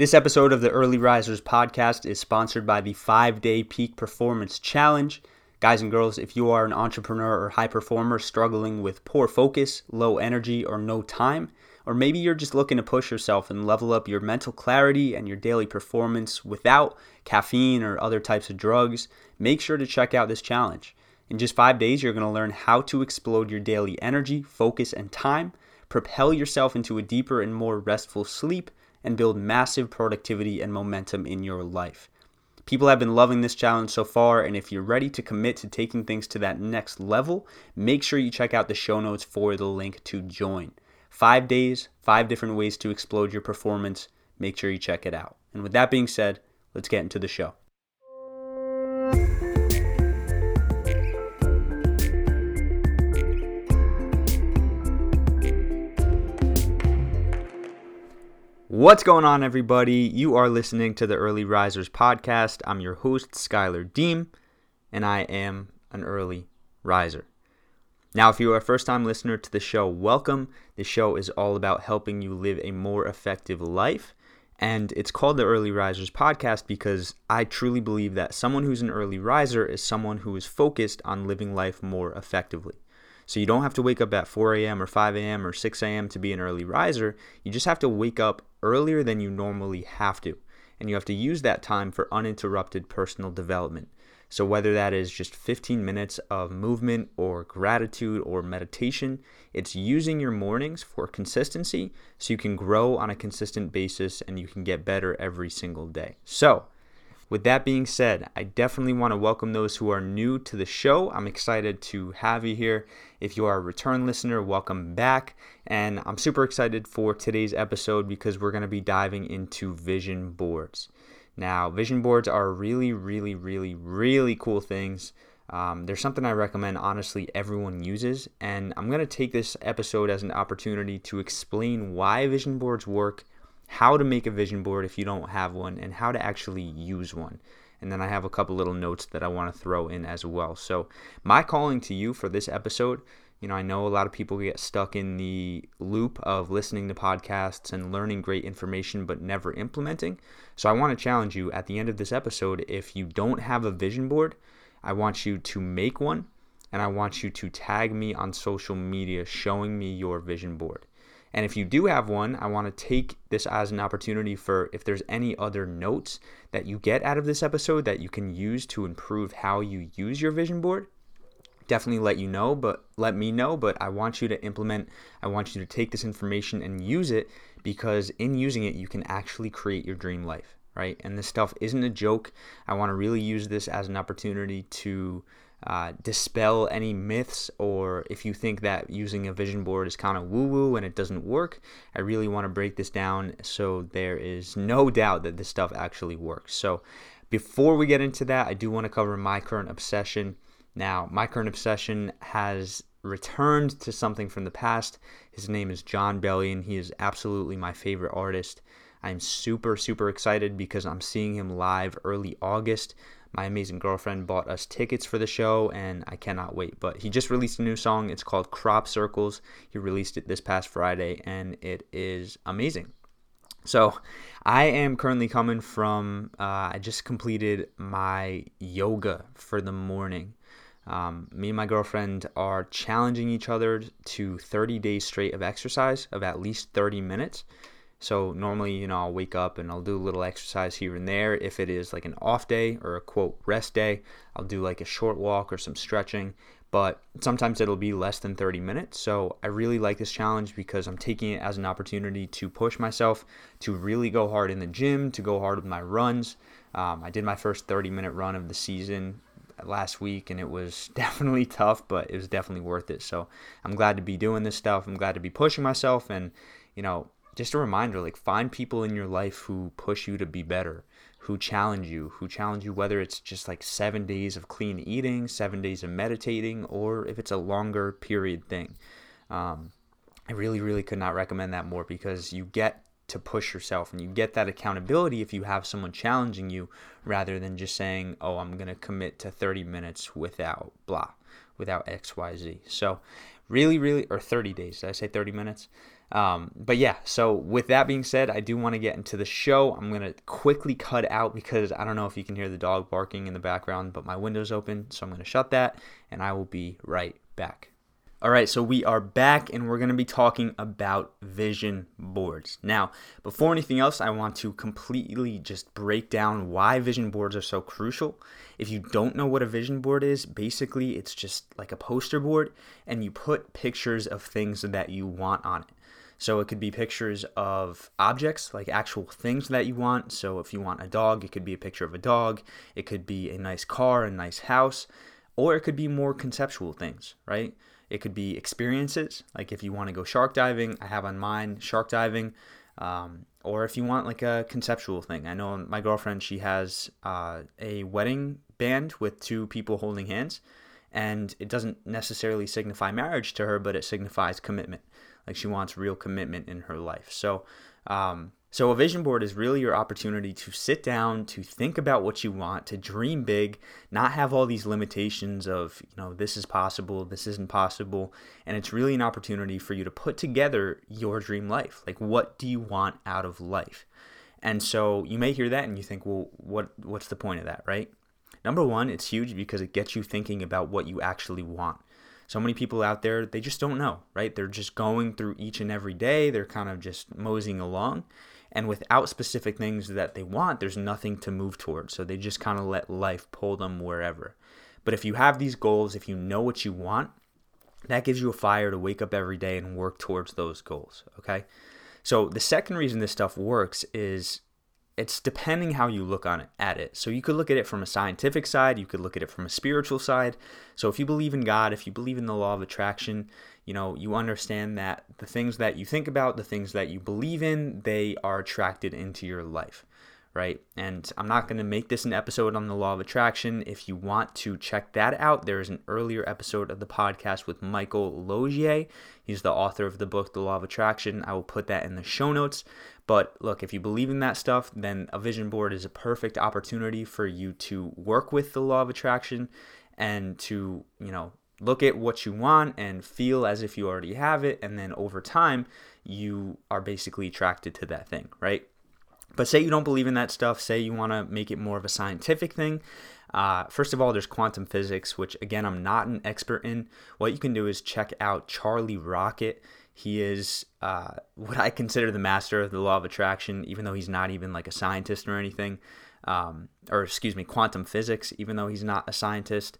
This episode of the Early Risers podcast is sponsored by the 5 Day Peak Performance Challenge. Guys and girls, if you are an entrepreneur or high performer struggling with poor focus, low energy, or no time, or maybe you're just looking to push yourself and level up your mental clarity and your daily performance without caffeine or other types of drugs, make sure to check out this challenge. In just five days, you're going to learn how to explode your daily energy, focus, and time, propel yourself into a deeper and more restful sleep, and build massive productivity and momentum in your life. People have been loving this challenge so far, and if you're ready to commit to taking things to that next level, make sure you check out the show notes for the link to join. Five days, five different ways to explode your performance. Make sure you check it out. And with that being said, let's get into the show. What's going on, everybody? You are listening to the Early Risers podcast. I'm your host, Skylar Deem, and I am an early riser. Now, if you are a first time listener to the show, welcome. The show is all about helping you live a more effective life. And it's called the Early Risers podcast because I truly believe that someone who's an early riser is someone who is focused on living life more effectively. So you don't have to wake up at 4 a.m. or 5 a.m. or 6 a.m. to be an early riser. You just have to wake up earlier than you normally have to. And you have to use that time for uninterrupted personal development. So, whether that is just 15 minutes of movement or gratitude or meditation, it's using your mornings for consistency so you can grow on a consistent basis and you can get better every single day. So, with that being said, I definitely want to welcome those who are new to the show. I'm excited to have you here. If you are a return listener, welcome back. And I'm super excited for today's episode because we're going to be diving into vision boards. Now, vision boards are really, really, really, really cool things. Um, there's something I recommend, honestly, everyone uses. And I'm going to take this episode as an opportunity to explain why vision boards work how to make a vision board if you don't have one, and how to actually use one. And then I have a couple little notes that I want to throw in as well. So, my calling to you for this episode you know, I know a lot of people get stuck in the loop of listening to podcasts and learning great information but never implementing. So I want to challenge you at the end of this episode if you don't have a vision board, I want you to make one and I want you to tag me on social media showing me your vision board. And if you do have one, I want to take this as an opportunity for if there's any other notes that you get out of this episode that you can use to improve how you use your vision board. Definitely let you know, but let me know. But I want you to implement, I want you to take this information and use it because in using it, you can actually create your dream life, right? And this stuff isn't a joke. I want to really use this as an opportunity to uh, dispel any myths, or if you think that using a vision board is kind of woo woo and it doesn't work, I really want to break this down so there is no doubt that this stuff actually works. So, before we get into that, I do want to cover my current obsession. Now, my current obsession has returned to something from the past. His name is Jon Bellion. He is absolutely my favorite artist. I'm super, super excited because I'm seeing him live early August my amazing girlfriend bought us tickets for the show and I cannot wait. But he just released a new song. It's called Crop Circles. He released it this past Friday and it is amazing. So, I am currently coming from, uh, I just completed my yoga for the morning. Um, me and my girlfriend are challenging each other to 30 days straight of exercise of at least 30 minutes. So normally, you know, I'll wake up and I'll do a little exercise here and there. If it is like an off day or a quote rest day, I'll do like a short walk or some stretching. But sometimes it'll be less than 30 minutes. So I really like this challenge because I'm taking it as an opportunity to push myself to really go hard in the gym, to go hard with my runs. Um, I did my first 30 minute run of the season last week and it was definitely tough, but it was definitely worth it. So I'm glad to be doing this stuff. I'm glad to be pushing myself and, you know, just a reminder like find people in your life who push you to be better who challenge you who challenge you whether it's just like seven days of clean eating seven days of meditating or if it's a longer period thing. Um, i really really could not recommend that more because you get to push yourself and you get that accountability if you have someone challenging you rather than just saying oh i'm going to commit to 30 minutes without blah without xyz so really really or 30 days did i say 30 minutes Um, but yeah, so with that being said, I do want to get into the show. I'm going to quickly cut out because I don't know if you can hear the dog barking in the background, but my window's open. So I'm going to shut that and I will be right back. All right, so we are back and we're going to be talking about vision boards. Now, before anything else, I want to completely just break down why vision boards are so crucial. If you don't know what a vision board is, basically it's just like a poster board and you put pictures of things that you want on it. So it could be pictures of objects, like actual things that you want. So if you want a dog, it could be a picture of a dog. It could be a nice car, a nice house, or it could be more conceptual things, right? It could be experiences, like if you want to go shark diving, I have on mine shark diving. Um, or if you want like a conceptual thing. I know my girlfriend, she has uh, a wedding band with two people holding hands, and it doesn't necessarily signify marriage to her, but it signifies commitment. Like she wants real commitment in her life. So, um, so, a vision board is really your opportunity to sit down, to think about what you want, to dream big, not have all these limitations of, you know, this is possible, this isn't possible. And it's really an opportunity for you to put together your dream life. Like, what do you want out of life? And so you may hear that and you think, well, what, what's the point of that, right? Number one, it's huge because it gets you thinking about what you actually want. So many people out there, they just don't know, right? They're just going through each and every day. They're kind of just moseying along and without specific things that they want, there's nothing to move towards. So they just kind of let life pull them wherever. But if you have these goals, if you know what you want, that gives you a fire to wake up every day and work towards those goals. Okay. So the second reason this stuff works is it's depending how you look on it at it. So you could look at it from a scientific side, you could look at it from a spiritual side. So if you believe in God, if you believe in the law of attraction, you know, you understand that the things that you think about, the things that you believe in, they are attracted into your life right? And I'm not going to make this an episode on the law of attraction. If you want to check that out, there is an earlier episode of the podcast with Michael Losier. He's the author of the book, The Law of Attraction. I will put that in the show notes. But look, if you believe in that stuff, then a vision board is a perfect opportunity for you to work with the law of attraction and to, you know, look at what you want and feel as if you already have it. And then over time, you are basically attracted to that thing, right? But say you don't believe in that stuff, say you want to make it more of a scientific thing. Uh, first of all, there's quantum physics, which again, I'm not an expert in. What you can do is check out Charlie Rocket. He is uh, what I consider the master of the law of attraction, even though he's not even like a scientist or anything. Um, or excuse me, quantum physics, even though he's not a scientist.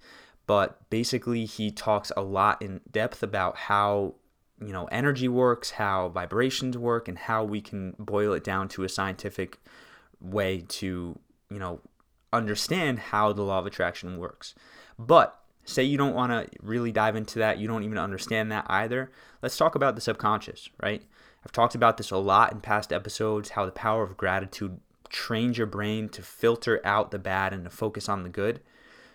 But basically, he talks a lot in depth about how you know energy works, how vibrations work, and how we can boil it down to a scientific way to you know understand how the law of attraction works. But say you don't want to really dive into that, you don't even understand that either. Let's talk about the subconscious, right? I've talked about this a lot in past episodes how the power of gratitude trains your brain to filter out the bad and to focus on the good.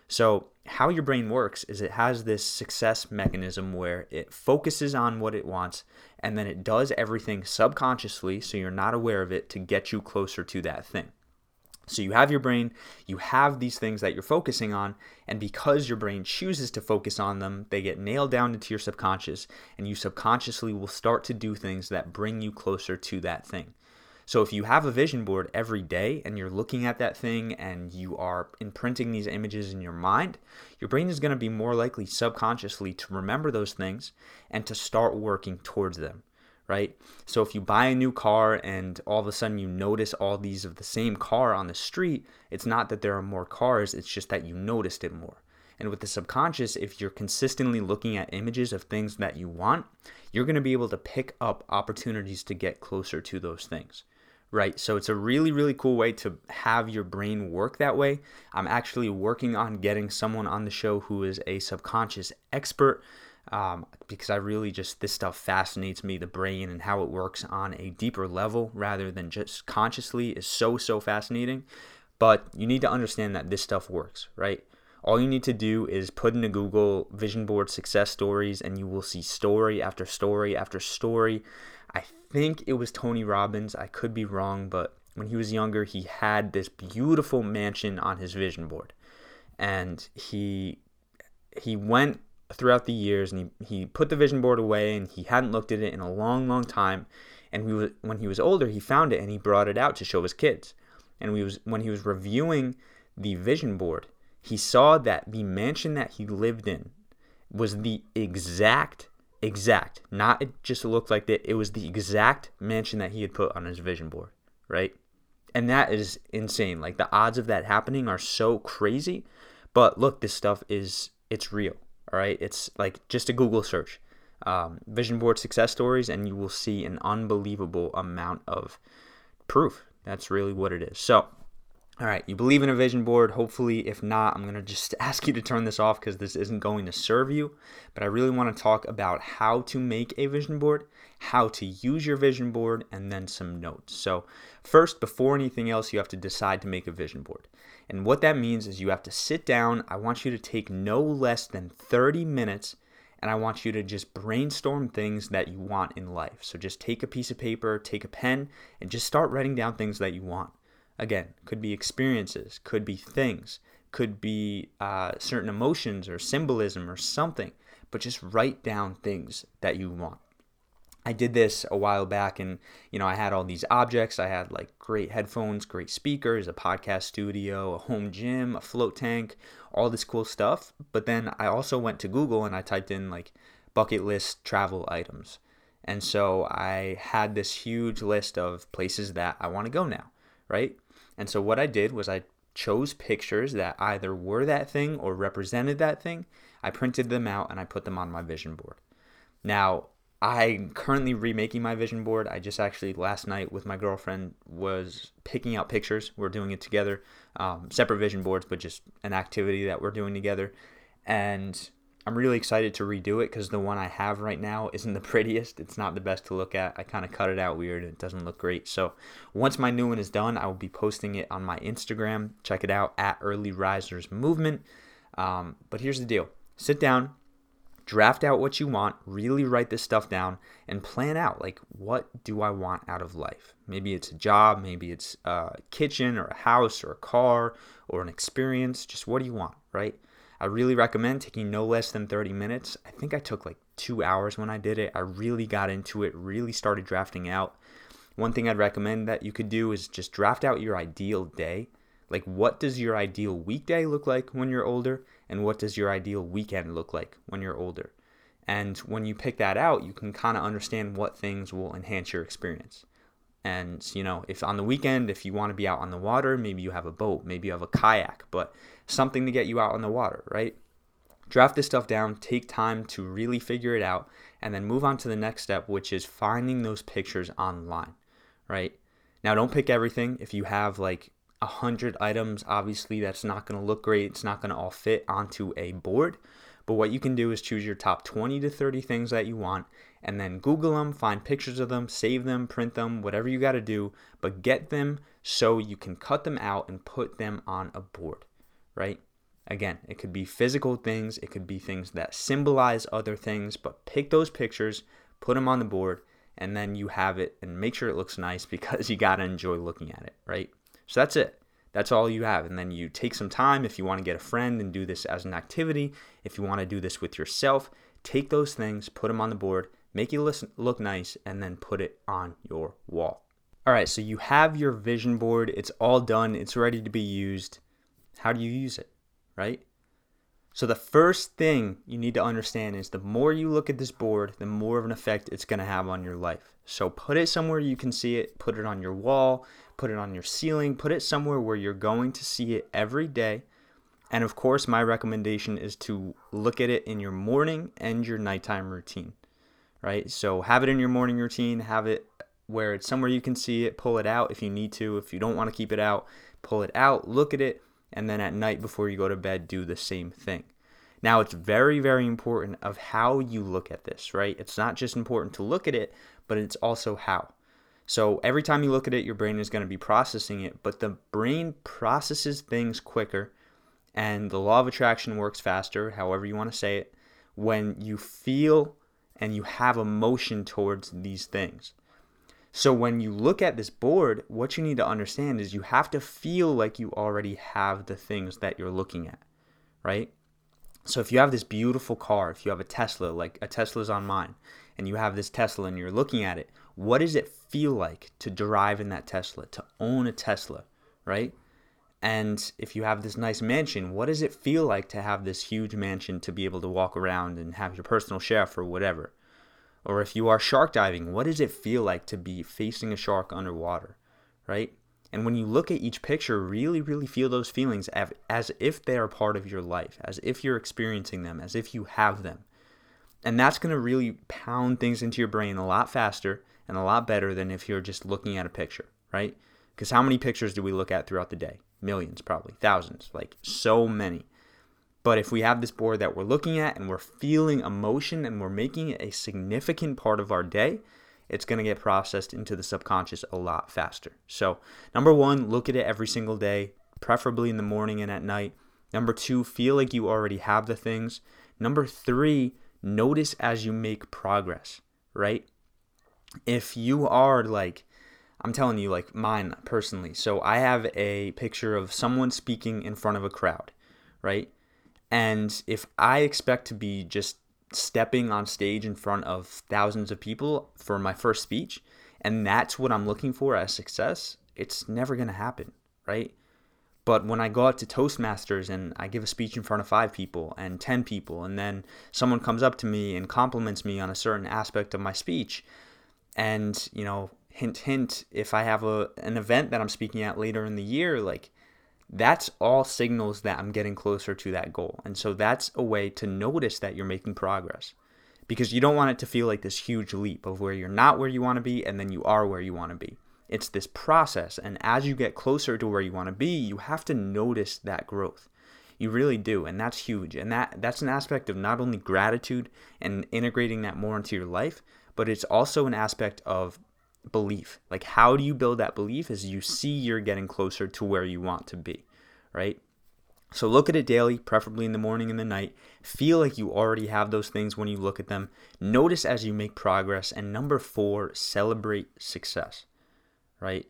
So, how your brain works is it has this success mechanism where it focuses on what it wants and then it does everything subconsciously so you're not aware of it to get you closer to that thing. So you have your brain, you have these things that you're focusing on, and because your brain chooses to focus on them, they get nailed down into your subconscious, and you subconsciously will start to do things that bring you closer to that thing. So if you have a vision board every day and you're looking at that thing and you are imprinting these images in your mind, your brain is going to be more likely subconsciously to remember those things and to start working towards them, right? So if you buy a new car and all of a sudden you notice all these of the same car on the street, it's not that there are more cars, it's just that you noticed it more. And with the subconscious, if you're consistently looking at images of things that you want, you're going to be able to pick up opportunities to get closer to those things right? So it's a really, really cool way to have your brain work that way. I'm actually working on getting someone on the show who is a subconscious expert um, because I really just, this stuff fascinates me. The brain and how it works on a deeper level rather than just consciously is so, so fascinating. But you need to understand that this stuff works, right? All you need to do is put into Google vision board success stories, and you will see story after story after story I think it was Tony Robbins. I could be wrong, but when he was younger, he had this beautiful mansion on his vision board. And he he went throughout the years and he, he put the vision board away and he hadn't looked at it in a long, long time. And we was, when he was older, he found it and he brought it out to show his kids. And we was when he was reviewing the vision board, he saw that the mansion that he lived in was the exact exact not it just looked like that it was the exact mansion that he had put on his vision board right? And that is insane like the odds of that happening are so crazy but look this stuff is it's real all right? It's like just a google search um, vision board success stories and you will see an unbelievable amount of proof. That's really what it is. So all right, you believe in a vision board. Hopefully, if not, I'm going to just ask you to turn this off because this isn't going to serve you. But I really want to talk about how to make a vision board, how to use your vision board, and then some notes. So, first, before anything else, you have to decide to make a vision board. And what that means is you have to sit down. I want you to take no less than 30 minutes and I want you to just brainstorm things that you want in life. So just take a piece of paper, take a pen, and just start writing down things that you want. Again, could be experiences, could be things, could be uh, certain emotions or symbolism or something, but just write down things that you want. I did this a while back and you know I had all these objects. I had like great headphones, great speakers, a podcast studio, a home gym, a float tank, all this cool stuff. But then I also went to Google and I typed in like bucket list travel items. And so I had this huge list of places that I want to go now, right? And so what I did was I chose pictures that either were that thing or represented that thing. I printed them out and I put them on my vision board. Now, I'm currently remaking my vision board. I just actually last night with my girlfriend was picking out pictures. We're doing it together, um, separate vision boards, but just an activity that we're doing together. And I'm really excited to redo it because the one I have right now isn't the prettiest. It's not the best to look at. I kind of cut it out weird and it doesn't look great. So once my new one is done, I will be posting it on my Instagram. Check it out at Early Risers Movement. Um, but here's the deal sit down, draft out what you want, really write this stuff down, and plan out like, what do I want out of life? Maybe it's a job, maybe it's a kitchen or a house or a car or an experience. Just what do you want, right? I really recommend taking no less than 30 minutes. I think I took like two hours when I did it. I really got into it, really started drafting out. One thing I'd recommend that you could do is just draft out your ideal day. Like, what does your ideal weekday look like when you're older? And what does your ideal weekend look like when you're older? And when you pick that out, you can kind of understand what things will enhance your experience. And, you know, if on the weekend, if you want to be out on the water, maybe you have a boat, maybe you have a kayak, but something to get you out on the water, right? Draft this stuff down, take time to really figure it out, and then move on to the next step, which is finding those pictures online, right? Now, don't pick everything. If you have like a hundred items, obviously that's not going to look great. It's not going to all fit onto a board. But what you can do is choose your top 20 to 30 things that you want and then Google them, find pictures of them, save them, print them, whatever you got to do, but get them so you can cut them out and put them on a board, right? Again, it could be physical things, it could be things that symbolize other things, but pick those pictures, put them on the board, and then you have it and make sure it looks nice because you got to enjoy looking at it, right? So that's it. That's all you have. And then you take some time if you want to get a friend and do this as an activity. If you want to do this with yourself, take those things, put them on the board, make it look nice, and then put it on your wall. All right, so you have your vision board. It's all done, it's ready to be used. How do you use it, right? So, the first thing you need to understand is the more you look at this board, the more of an effect it's going to have on your life. So, put it somewhere you can see it, put it on your wall, put it on your ceiling, put it somewhere where you're going to see it every day. And of course, my recommendation is to look at it in your morning and your nighttime routine, right? So, have it in your morning routine, have it where it's somewhere you can see it, pull it out if you need to. If you don't want to keep it out, pull it out, look at it, and then at night before you go to bed, do the same thing. Now, it's very, very important of how you look at this, right? It's not just important to look at it, but it's also how. So every time you look at it, your brain is going to be processing it, but the brain processes things quicker and the law of attraction works faster, however you want to say it, when you feel and you have emotion towards these things. So when you look at this board, what you need to understand is you have to feel like you already have the things that you're looking at, right? So if you have this beautiful car, if you have a Tesla, like a Tesla's on mine, and you have this Tesla and you're looking at it, what does it feel like to drive in that Tesla, to own a Tesla, right? And if you have this nice mansion, what does it feel like to have this huge mansion to be able to walk around and have your personal chef or whatever? Or if you are shark diving, what does it feel like to be facing a shark underwater, right? And when you look at each picture, really, really feel those feelings as if they are part of your life, as if you're experiencing them, as if you have them. And that's going to really pound things into your brain a lot faster and a lot better than if you're just looking at a picture, right? Because how many pictures do we look at throughout the day? Millions, probably, thousands, like so many. But if we have this board that we're looking at and we're feeling emotion and we're making it a significant part of our day, it's going to get processed into the subconscious a lot faster. So, number one, look at it every single day, preferably in the morning and at night. Number two, feel like you already have the things. Number three, notice as you make progress, right? If you are like, I'm telling you, like mine personally. So, I have a picture of someone speaking in front of a crowd, right? And if I expect to be just stepping on stage in front of thousands of people for my first speech, and that's what I'm looking for as success, it's never going to happen, right? But when I go out to Toastmasters and I give a speech in front of five people and 10 people, and then someone comes up to me and compliments me on a certain aspect of my speech, and, you know, hint, hint, if I have a, an event that I'm speaking at later in the year, like, that's all signals that I'm getting closer to that goal. And so that's a way to notice that you're making progress because you don't want it to feel like this huge leap of where you're not where you want to be and then you are where you want to be. It's this process. And as you get closer to where you want to be, you have to notice that growth. You really do. And that's huge. And that, that's an aspect of not only gratitude and integrating that more into your life, but it's also an aspect of belief. Like, how do you build that belief as you see you're getting closer to where you want to be, right? So look at it daily, preferably in the morning and the night. Feel like you already have those things when you look at them. Notice as you make progress. And number four, celebrate success, right?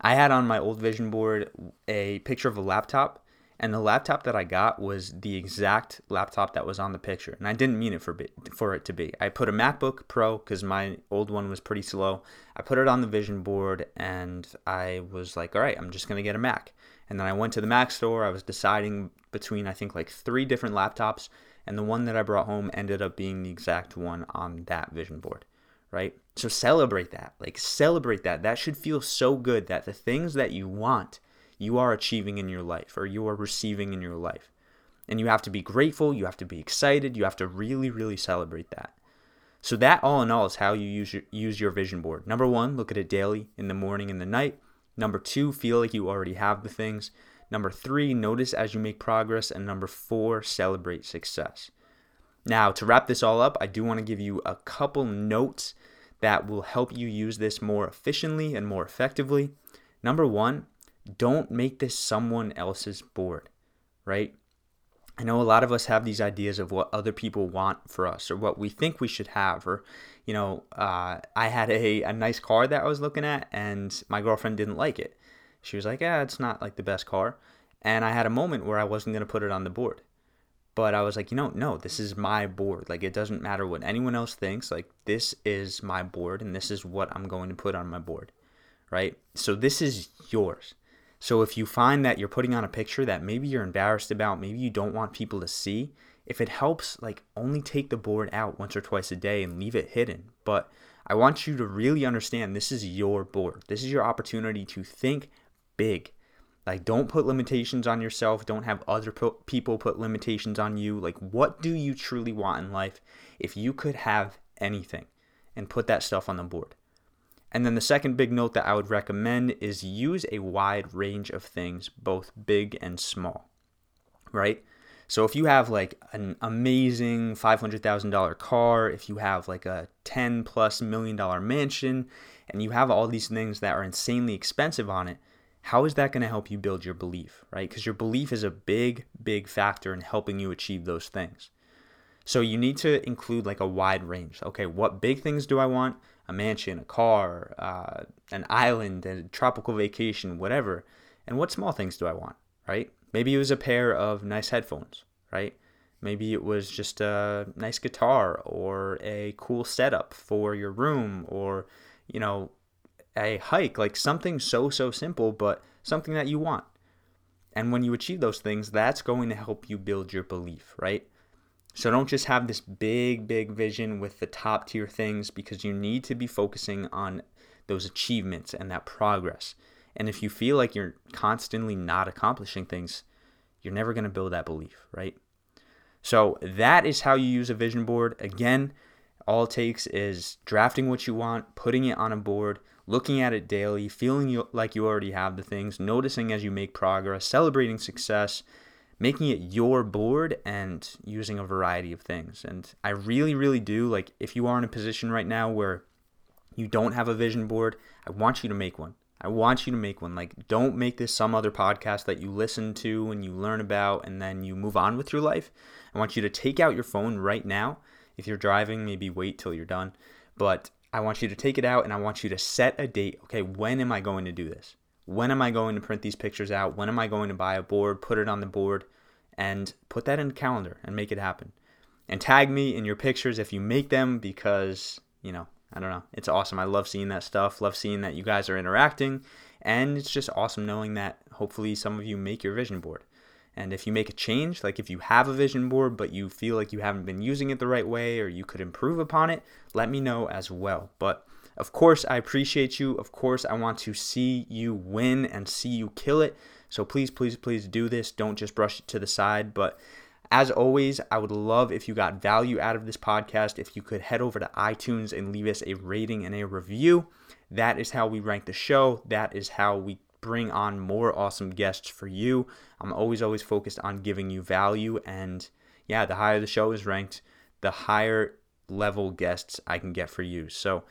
I had on my old vision board a picture of a laptop and the laptop that I got was the exact laptop that was on the picture, and I didn't mean it for for it to be. I put a MacBook Pro because my old one was pretty slow. I put it on the vision board, and I was like, "All right, I'm just gonna get a Mac." And then I went to the Mac store. I was deciding between I think like three different laptops, and the one that I brought home ended up being the exact one on that vision board right? So celebrate that. Like celebrate that. That should feel so good that the things that you want you are achieving in your life or you are receiving in your life. And you have to be grateful, you have to be excited, you have to really, really celebrate that. So, that all in all is how you use your, use your vision board. Number one, look at it daily in the morning and the night. Number two, feel like you already have the things. Number three, notice as you make progress. And number four, celebrate success. Now, to wrap this all up, I do want to give you a couple notes that will help you use this more efficiently and more effectively. Number one, don't make this someone else's board, right? I know a lot of us have these ideas of what other people want for us or what we think we should have. Or, you know, uh, I had a, a nice car that I was looking at and my girlfriend didn't like it. She was like, yeah, it's not like the best car. And I had a moment where I wasn't going to put it on the board. But I was like, you know, no, this is my board. Like, it doesn't matter what anyone else thinks. Like, this is my board and this is what I'm going to put on my board, right? So, this is yours. So if you find that you're putting on a picture that maybe you're embarrassed about, maybe you don't want people to see, if it helps, like only take the board out once or twice a day and leave it hidden. But I want you to really understand this is your board. This is your opportunity to think big. Like, don't put limitations on yourself. Don't have other people put limitations on you. Like, what do you truly want in life if you could have anything and put that stuff on the board? And then the second big note that I would recommend is use a wide range of things, both big and small, right? So if you have like an amazing $500,000 car, if you have like a 10 plus million dollar mansion, and you have all these things that are insanely expensive on it, how is that going to help you build your belief, right? Because your belief is a big, big factor in helping you achieve those things. So you need to include like a wide range. Okay, what big things do I want? A mansion, a car, uh, an island, a tropical vacation, whatever. And what small things do I want, right? Maybe it was a pair of nice headphones, right? Maybe it was just a nice guitar or a cool setup for your room or, you know, a hike, like something so, so simple, but something that you want. And when you achieve those things, that's going to help you build your belief, right? So don't just have this big, big vision with the top tier things because you need to be focusing on those achievements and that progress. And if you feel like you're constantly not accomplishing things, you're never going to build that belief, right? So that is how you use a vision board. Again, all it takes is drafting what you want, putting it on a board, looking at it daily, feeling like you already have the things, noticing as you make progress, celebrating success, making it your board, and using a variety of things. And I really, really do like if you are in a position right now where you don't have a vision board, I want you to make one. I want you to make one. Like, don't make this some other podcast that you listen to and you learn about and then you move on with your life. I want you to take out your phone right now. If you're driving, maybe wait till you're done. But I want you to take it out and I want you to set a date. Okay, when am I going to do this? When am I going to print these pictures out? When am I going to buy a board, put it on the board, and put that in the calendar and make it happen? And tag me in your pictures if you make them because, you know, I don't know. It's awesome. I love seeing that stuff. Love seeing that you guys are interacting. And it's just awesome knowing that hopefully some of you make your vision board. And if you make a change, like if you have a vision board but you feel like you haven't been using it the right way or you could improve upon it, let me know as well. But of course, I appreciate you. Of course, I want to see you win and see you kill it. So please, please, please do this. Don't just brush it to the side. But as always, I would love if you got value out of this podcast, if you could head over to iTunes and leave us a rating and a review. That is how we rank the show. That is how we bring on more awesome guests for you. I'm always, always focused on giving you value. And yeah, the higher the show is ranked, the higher level guests I can get for you. So,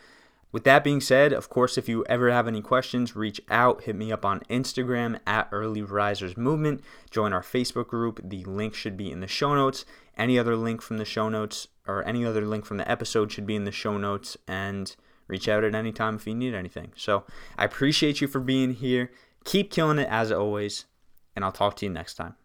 with that being said, of course, if you ever have any questions, reach out, hit me up on Instagram at Early Risers Movement, join our Facebook group. The link should be in the show notes. Any other link from the show notes or any other link from the episode should be in the show notes and reach out at any time if you need anything. So I appreciate you for being here. Keep killing it as always, and I'll talk to you next time.